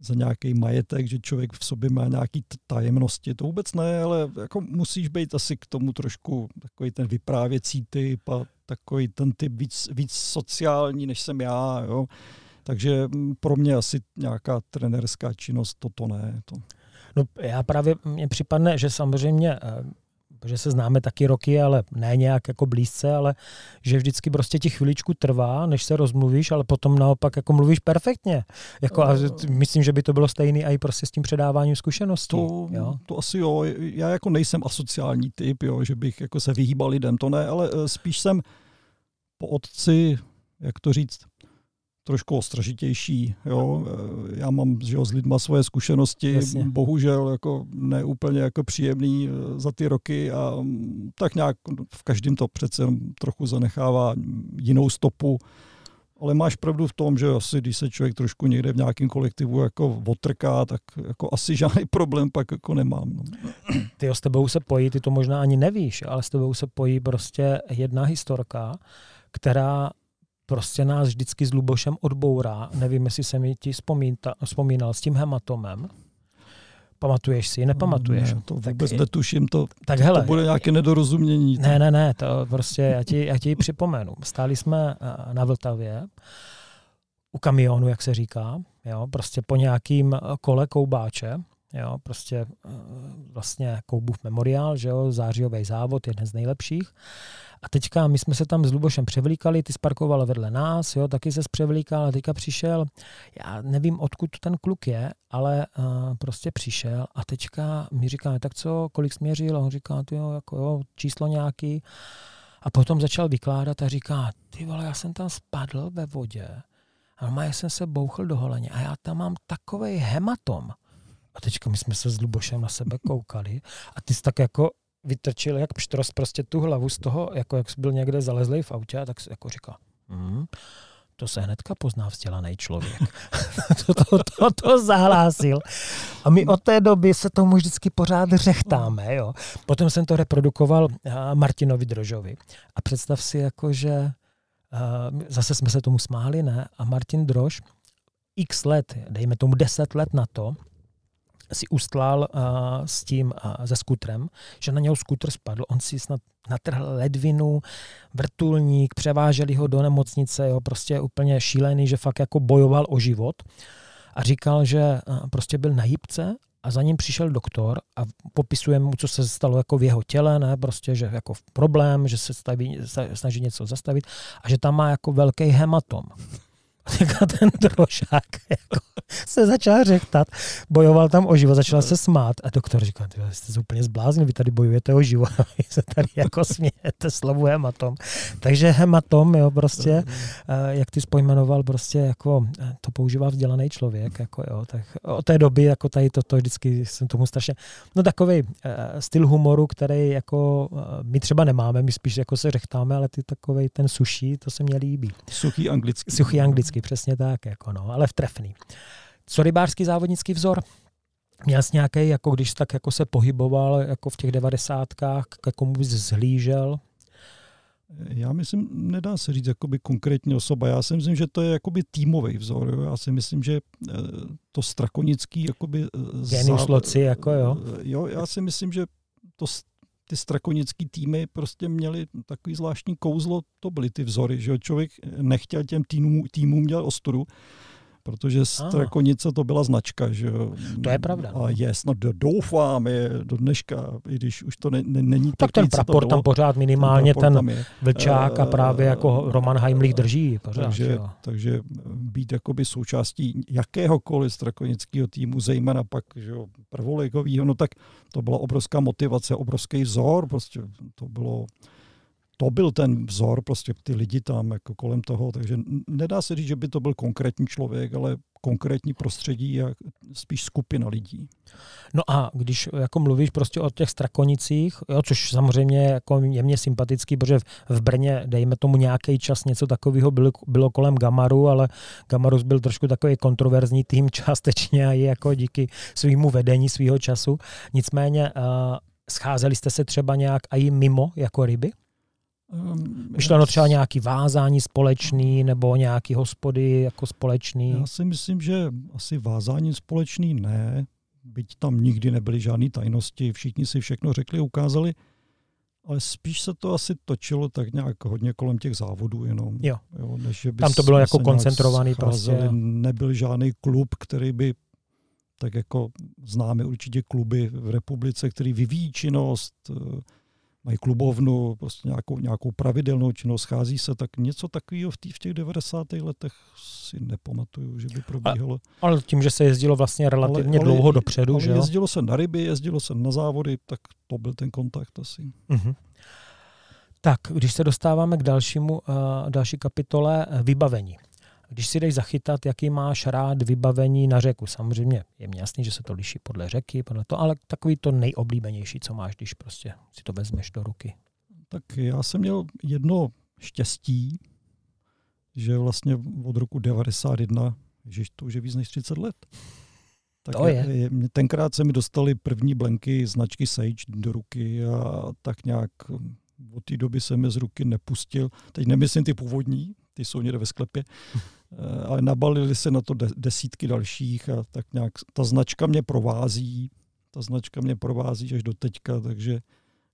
[SPEAKER 2] za nějaký majetek, že člověk v sobě má nějaký tajemnosti. To vůbec ne, ale jako musíš být asi k tomu trošku takový ten vyprávěcí typ a takový ten typ víc, víc sociální, než jsem já. Jo. Takže mm, pro mě asi nějaká trenerská činnost toto ne. To.
[SPEAKER 1] No já právě mně připadne, že samozřejmě eh, že se známe taky roky, ale ne nějak jako blízce, ale že vždycky prostě ti chviličku trvá, než se rozmluvíš, ale potom naopak jako mluvíš perfektně. Jako a myslím, že by to bylo stejný i prostě s tím předáváním zkušeností.
[SPEAKER 2] To, jo? to asi jo. Já jako nejsem asociální typ, jo, že bych jako se vyhýbal lidem, to ne, ale eh, spíš jsem po otci, jak to říct, trošku ostražitější. Jo. Já mám že jo, s lidma svoje zkušenosti, Jasně. bohužel jako neúplně jako příjemný eh, za ty roky a mm, tak nějak v každém to přece trochu zanechává jinou stopu. Ale máš pravdu v tom, že asi když se člověk trošku někde v nějakém kolektivu jako otrká, tak jako asi žádný problém pak jako nemám. No.
[SPEAKER 1] Ty s tebou se pojí, ty to možná ani nevíš, ale s tebou se pojí prostě jedna historka, která prostě nás vždycky s Lubošem odbourá. Nevím, jestli se mi ti vzpomínal s tím hematomem. Pamatuješ si, nepamatuješ?
[SPEAKER 2] Ne, to vůbec tak, netuším, to, tak to, hele, to bude nějaké nedorozumění.
[SPEAKER 1] Ne, ne, ne, to prostě já ti, já ti připomenu. Stáli jsme eh, na Vltavě, u kamionu, jak se říká, jo, prostě po nějakým kole koubáče, jo, prostě eh, vlastně Koubův memoriál, že jo, zářijový závod, jeden z nejlepších. A teďka my jsme se tam s Lubošem převlíkali, ty sparkoval vedle nás, jo, taky se převlíkal a teďka přišel, já nevím, odkud ten kluk je, ale uh, prostě přišel a teďka mi říká, tak co, kolik směřil? A on říká, ty jo, jako jo, číslo nějaký. A potom začal vykládat a říká, ty vole, já jsem tam spadl ve vodě a já jsem se bouchl do holeně a já tam mám takový hematom. A teďka my jsme se s Lubošem na sebe koukali a ty jsi tak jako vytrčil jak pštros prostě tu hlavu z toho, jako jak byl někde zalezlý v autě a tak jako říkal, hmm, to se hnedka pozná vzdělaný člověk. to, to, to, to, zahlásil. A my od té doby se tomu vždycky pořád řechtáme. Jo. Potom jsem to reprodukoval Martinovi Drožovi. A představ si, jako, že zase jsme se tomu smáli, ne? A Martin Drož x let, dejme tomu 10 let na to, si ustlal uh, s tím uh, se skutrem, že na něho skutr spadl, on si snad natrhl ledvinu, vrtulník, převáželi ho do nemocnice, jo, prostě úplně šílený, že fakt jako bojoval o život a říkal, že uh, prostě byl na jípce a za ním přišel doktor a popisuje mu, co se stalo jako v jeho těle, ne, prostě, že jako problém, že se staví, snaží něco zastavit a že tam má jako velký hematom. A ten trošák jako se začal řechtat, bojoval tam o život, začal se smát a doktor říkal, jste se úplně zbláznil, vy tady bojujete o život a vy se tady jako smějete slovu hematom. Takže hematom, jo, prostě, eh, jak ty spojmenoval, prostě jako eh, to používá vzdělaný člověk, jako jo, tak od té doby jako tady toto vždycky jsem tomu strašně, no takový uh, styl humoru, který jako my třeba nemáme, my spíš jako se řechtáme, ale ty takový ten suší, to se mně líbí.
[SPEAKER 2] Suchý anglický.
[SPEAKER 1] Suchý anglický, přesně tak, jako no, ale v trefný. Co rybářský závodnický vzor? Měl jsi nějaký, jako když tak jako se pohyboval jako v těch devadesátkách, k komu bys zhlížel?
[SPEAKER 2] Já myslím, nedá se říct jakoby konkrétní osoba. Já si myslím, že to je jakoby týmový vzor. Jo. Já si myslím, že eh, to strakonický jakoby...
[SPEAKER 1] Eh, Genius záv... loci, jako jo.
[SPEAKER 2] Eh, jo, já si myslím, že to, ty strakonický týmy prostě měly takový zvláštní kouzlo, to byly ty vzory, že jo. Člověk nechtěl těm týmům, týmům dělat ostudu, protože Strakonice to byla značka. Že?
[SPEAKER 1] To je pravda.
[SPEAKER 2] A je, snad doufám, je do dneška, i když už to ne, ne, není
[SPEAKER 1] tak. ten prapor tam pořád minimálně, ten, ten vlčák a právě eh, jako Roman Heimlich drží. Pořád,
[SPEAKER 2] takže, takže být jakoby součástí jakéhokoliv strakonického týmu, zejména pak že jo, no tak to byla obrovská motivace, obrovský vzor, prostě to bylo to byl ten vzor, prostě ty lidi tam jako kolem toho, takže nedá se říct, že by to byl konkrétní člověk, ale konkrétní prostředí a spíš skupina lidí.
[SPEAKER 1] No a když jako mluvíš prostě o těch strakonicích, jo, což samozřejmě jako je mě sympatický, protože v Brně, dejme tomu nějaký čas, něco takového bylo, bylo kolem Gamaru, ale Gamarus byl trošku takový kontroverzní tým částečně a i jako díky svýmu vedení svého času. Nicméně uh, scházeli jste se třeba nějak i mimo jako ryby? Um, Myšleno třeba nějaký vázání společný nebo nějaký hospody jako společný?
[SPEAKER 2] Já si myslím, že asi vázání společný ne, byť tam nikdy nebyly žádné tajnosti, všichni si všechno řekli, ukázali, ale spíš se to asi točilo tak nějak hodně kolem těch závodů jenom.
[SPEAKER 1] Jo. jo než, by tam to bylo jako koncentrovaný prostě.
[SPEAKER 2] Nebyl žádný klub, který by tak jako známe určitě kluby v republice, který vyvíjí činnost, mají klubovnu, prostě nějakou, nějakou pravidelnou činnost, schází se, tak něco takového v, tý, v těch 90. letech si nepamatuju, že by probíhalo.
[SPEAKER 1] Ale, ale tím, že se jezdilo vlastně relativně ale, dlouho ale, dopředu, ale že
[SPEAKER 2] jezdilo se na ryby, jezdilo se na závody, tak to byl ten kontakt asi. Uh-huh.
[SPEAKER 1] Tak, když se dostáváme k dalšímu, uh, další kapitole, uh, vybavení. Když si jdeš zachytat, jaký máš rád vybavení na řeku, samozřejmě je mi jasný, že se to liší podle řeky, podle to, ale takový to nejoblíbenější, co máš, když prostě si to vezmeš do ruky.
[SPEAKER 2] Tak já jsem měl jedno štěstí, že vlastně od roku 91, že to už je víc než 30 let.
[SPEAKER 1] Tak to je. je.
[SPEAKER 2] Tenkrát se mi dostali první blenky značky Sage do ruky a tak nějak od té doby jsem je z ruky nepustil. Teď nemyslím ty původní, ty jsou někde ve sklepě, ale nabalili se na to desítky dalších a tak nějak ta značka mě provází, ta značka mě provází až do teďka, takže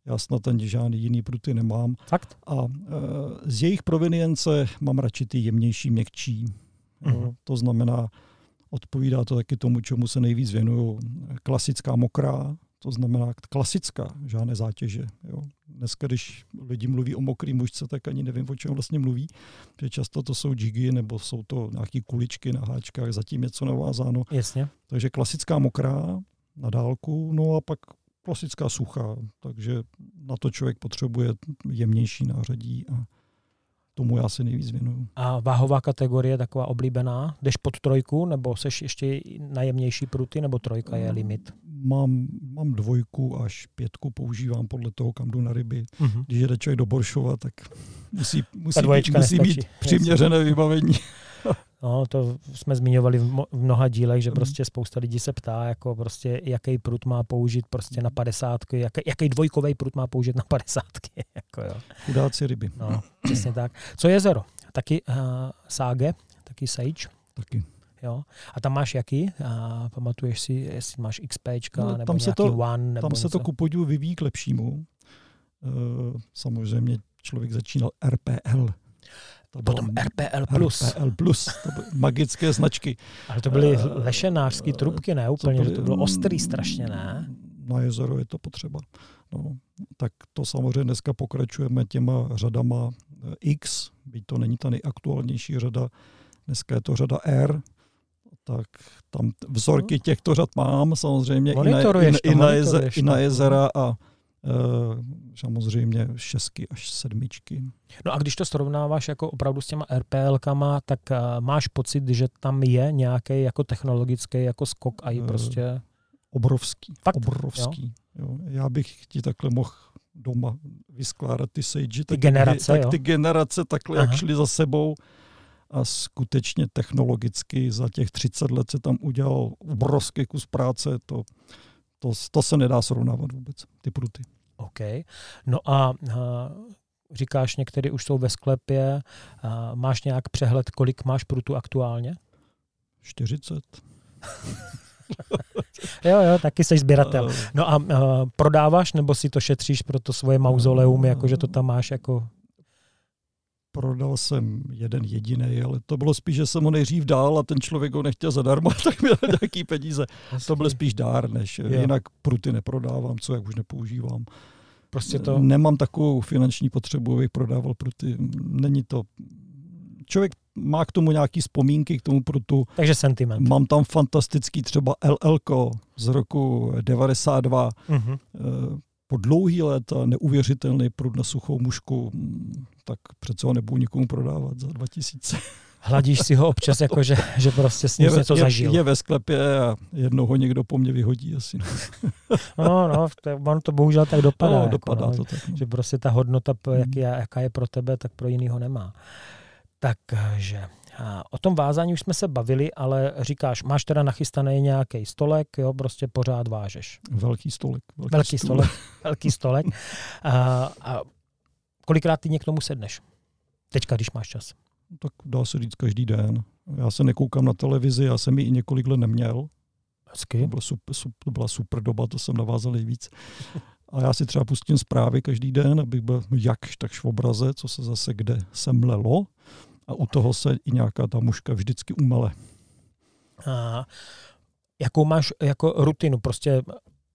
[SPEAKER 2] já snad ani žádný jiný pruty nemám.
[SPEAKER 1] Fakt?
[SPEAKER 2] A e, z jejich provenience mám radši ty jemnější, měkčí. Mm-hmm. To znamená, odpovídá to taky tomu, čemu se nejvíc věnuju. Klasická mokrá, to znamená klasická, žádné zátěže. Jo. Dneska, když lidi mluví o mokrý mužce, tak ani nevím, o čem vlastně mluví, že často to jsou jigy nebo jsou to nějaké kuličky na háčkách, zatím něco navázáno.
[SPEAKER 1] Jasně.
[SPEAKER 2] Takže klasická mokrá na dálku, no a pak klasická suchá, takže na to člověk potřebuje jemnější nářadí. A... tomu já se nejvíc věnuju.
[SPEAKER 1] A váhová kategorie taková oblíbená? Jdeš pod trojku, nebo seš ještě najemnější pruty, nebo trojka je limit?
[SPEAKER 2] Mám, mám dvojku až pětku, používám podle toho, kam jdu na ryby. Uh-huh. Když jede člověk do Boršova, tak musí, musí, musí mít přiměřené vybavení.
[SPEAKER 1] No, to jsme zmiňovali v mnoha dílech, že mhm. prostě spousta lidí se ptá, jako prostě, jaký prut má použít prostě na padesátky, jaký, jaký dvojkový prut má použít na padesátky. Jako jo.
[SPEAKER 2] Chudáci ryby.
[SPEAKER 1] No, přesně tak. Co jezero? Taky uh, Ságe, taky Sage.
[SPEAKER 2] Taky.
[SPEAKER 1] Jo. A tam máš jaký? A pamatuješ si, jestli máš XP no, nebo tam se to, One? Nebo
[SPEAKER 2] tam něco? se to ku podivu vyvíjí k lepšímu. Uh, samozřejmě člověk začínal RPL,
[SPEAKER 1] to Potom RPL+. Plus.
[SPEAKER 2] RPL+, plus, to byly magické značky.
[SPEAKER 1] Ale to byly uh, lešenářské trubky, ne úplně, to, byly, to bylo ostrý strašně, ne?
[SPEAKER 2] Na jezero je to potřeba. No, tak to samozřejmě dneska pokračujeme těma řadama eh, X, byť to není ta nejaktuálnější řada, dneska je to řada R, tak tam vzorky těchto řad mám samozřejmě i na, i, i, na, jeze, i na jezera a Eh, samozřejmě šestky až sedmičky.
[SPEAKER 1] No a když to srovnáváš jako opravdu s těma RPLkama, tak uh, máš pocit, že tam je nějaký jako technologický jako skok a i eh, prostě...
[SPEAKER 2] Obrovský. Fakt? Obrovský. Jo? Jo. Já bych ti takhle mohl doma vyskládat ty Sage. Ty
[SPEAKER 1] tak generace,
[SPEAKER 2] tak ty generace takhle, Aha. jak šly za sebou a skutečně technologicky za těch 30 let se tam udělal obrovský kus práce. To, to, to se nedá srovnávat vůbec, ty pruty.
[SPEAKER 1] OK. No a uh, říkáš, některé už jsou ve sklepě. Uh, máš nějak přehled, kolik máš prutů aktuálně?
[SPEAKER 2] 40.
[SPEAKER 1] jo, jo, taky jsi sběratel. No a uh, prodáváš, nebo si to šetříš pro to svoje mauzoleum, jako že to tam máš jako
[SPEAKER 2] prodal jsem jeden jediný, ale to bylo spíš, že jsem ho nejdřív dál a ten člověk ho nechtěl zadarmo, tak měl nějaký peníze. Jasný. To byl spíš dár, než jo. jinak pruty neprodávám, co jak už nepoužívám. Prostě to... Nemám takovou finanční potřebu, abych prodával pruty. Není to... Člověk má k tomu nějaký vzpomínky, k tomu prutu.
[SPEAKER 1] Takže sentiment.
[SPEAKER 2] Mám tam fantastický třeba LL z roku 92. Uh-huh po dlouhý léta neuvěřitelný prut na suchou mušku, tak přece ho nebudu nikomu prodávat za 2000.
[SPEAKER 1] Hladíš si ho občas, jako že, že prostě s ním je, něco
[SPEAKER 2] je,
[SPEAKER 1] zažil.
[SPEAKER 2] Je ve sklepě a jednou ho někdo po mně vyhodí asi.
[SPEAKER 1] No, no, to, on to bohužel tak dopadá. No,
[SPEAKER 2] jako, dopadá no, to tak. No.
[SPEAKER 1] Že prostě ta hodnota, jak je, jaká je pro tebe, tak pro jinýho nemá. Takže O tom vázání už jsme se bavili, ale říkáš, máš teda nachystaný nějaký stolek, jo, prostě pořád vážeš.
[SPEAKER 2] Velký stolek.
[SPEAKER 1] Velký, velký stolek. velký stolek. A, a kolikrát ty k tomu sedneš? Teďka, když máš čas.
[SPEAKER 2] Tak dá se říct každý den. Já se nekoukám na televizi, já jsem ji i několik let neměl.
[SPEAKER 1] Hezky.
[SPEAKER 2] To byla super, super, to byla super doba, to jsem navázal nejvíc. A já si třeba pustím zprávy každý den, abych byl jakž takž v obraze, co se zase kde semlelo a u toho se i nějaká ta muška vždycky umele.
[SPEAKER 1] A jakou máš jako rutinu? Prostě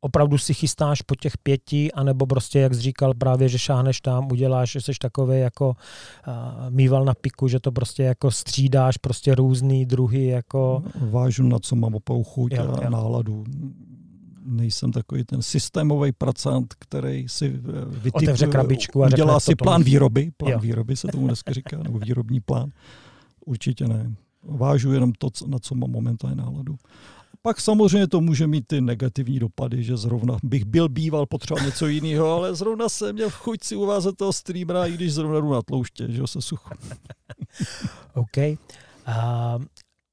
[SPEAKER 1] opravdu si chystáš po těch pěti, anebo prostě, jak jsi říkal právě, že šáhneš tam, uděláš, že jsi takový jako uh, mýval na piku, že to prostě jako střídáš prostě různý druhy jako...
[SPEAKER 2] Vážu na co mám opravdu chuť jo, a jo. náladu nejsem takový ten systémový pracant, který si eh,
[SPEAKER 1] vytipuje, krabičku a
[SPEAKER 2] udělá si plán výroby, plán jo. výroby se tomu dneska říká, nebo výrobní plán. Určitě ne. Vážu jenom to, na co mám momentálně náladu. Pak samozřejmě to může mít ty negativní dopady, že zrovna bych byl býval potřeboval něco jiného, ale zrovna jsem měl chuť si uvázat toho streamera, i když zrovna jdu na tlouště, že se sucho.
[SPEAKER 1] OK. Uh,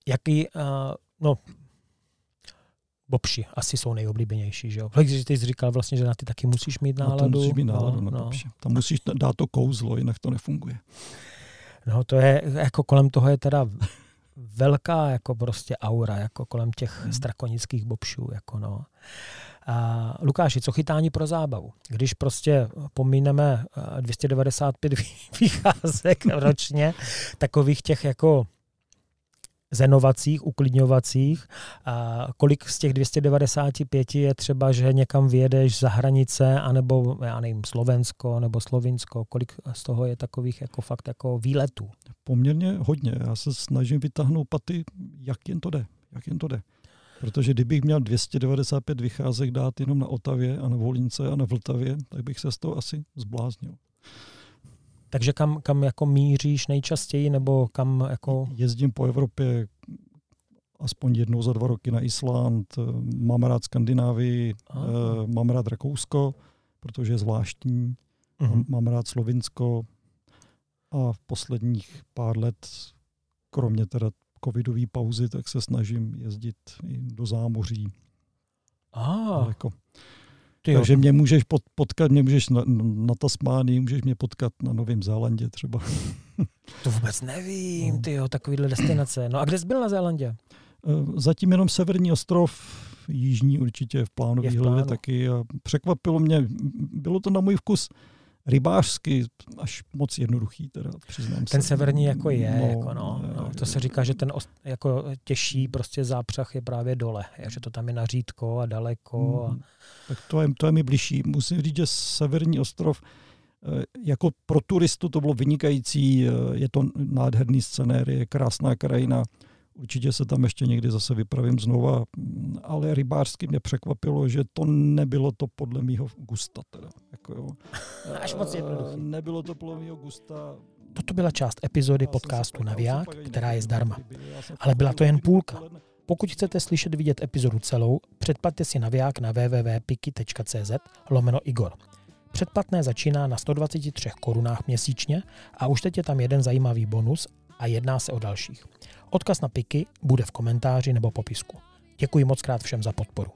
[SPEAKER 1] jaký, uh, no, bobši asi jsou nejoblíbenější, že jo? Když ty jsi říkal vlastně, že na ty taky musíš mít náladu.
[SPEAKER 2] No, musíš mít náladu no, na no. Tam musíš dát to kouzlo, jinak to nefunguje.
[SPEAKER 1] No to je, jako kolem toho je teda velká jako prostě aura, jako kolem těch hmm. strakonických bobšů, jako no. A Lukáši, co chytání pro zábavu? Když prostě pomíneme 295 vycházek ročně, takových těch jako zenovacích, uklidňovacích. A kolik z těch 295 je třeba, že někam vyjedeš za hranice, anebo já nevím, Slovensko nebo Slovinsko, kolik z toho je takových jako fakt jako výletů?
[SPEAKER 2] Poměrně hodně. Já se snažím vytáhnout paty, jak jen to jde. Jak jen to jde. Protože kdybych měl 295 vycházek dát jenom na Otavě a na Volínce a na Vltavě, tak bych se z toho asi zbláznil.
[SPEAKER 1] Takže kam, kam jako míříš nejčastěji, nebo kam jako...
[SPEAKER 2] Jezdím po Evropě aspoň jednou za dva roky na Island, mám rád Skandinávii, Aha. mám rád Rakousko, protože je zvláštní, uh-huh. mám rád Slovinsko a v posledních pár let, kromě teda covidové pauzy, tak se snažím jezdit i do zámoří.
[SPEAKER 1] Ah.
[SPEAKER 2] Jako. Takže mě můžeš potkat, mě můžeš na, na Tasmánii, můžeš mě potkat na Novém Zélandě třeba.
[SPEAKER 1] to vůbec nevím, no. ty takovýhle destinace. No a kde jsi byl na Zélandě?
[SPEAKER 2] Eh, zatím jenom Severní ostrov, jižní určitě v plánu výhledě taky. A překvapilo mě, bylo to na můj vkus rybářsky až moc jednoduchý, teda přiznám
[SPEAKER 1] Ten
[SPEAKER 2] se.
[SPEAKER 1] severní jako je, no, jako no, no, to se říká, že ten jako těžší prostě zápřah je právě dole, je, že to tam je na řídko a daleko. A...
[SPEAKER 2] Hmm. Tak to je, to je mi bližší. Musím říct, že severní ostrov eh, jako pro turistu to bylo vynikající, eh, je to nádherný scenér, je krásná krajina, Určitě se tam ještě někdy zase vypravím znova, ale rybářsky mě překvapilo, že to nebylo to podle mýho gusta. Teda. Jako jo.
[SPEAKER 1] Až moc jednoduchý.
[SPEAKER 2] Nebylo to podle mýho gusta.
[SPEAKER 1] Toto byla část epizody podcastu Naviják, která je zdarma. Ale byla to jen půlka. Pokud chcete slyšet vidět epizodu celou, předplatte si Naviják na www.piki.cz lomeno Igor. Předplatné začíná na 123 korunách měsíčně a už teď je tam jeden zajímavý bonus a jedná se o dalších. Odkaz na piky bude v komentáři nebo popisku. Děkuji moc krát všem za podporu.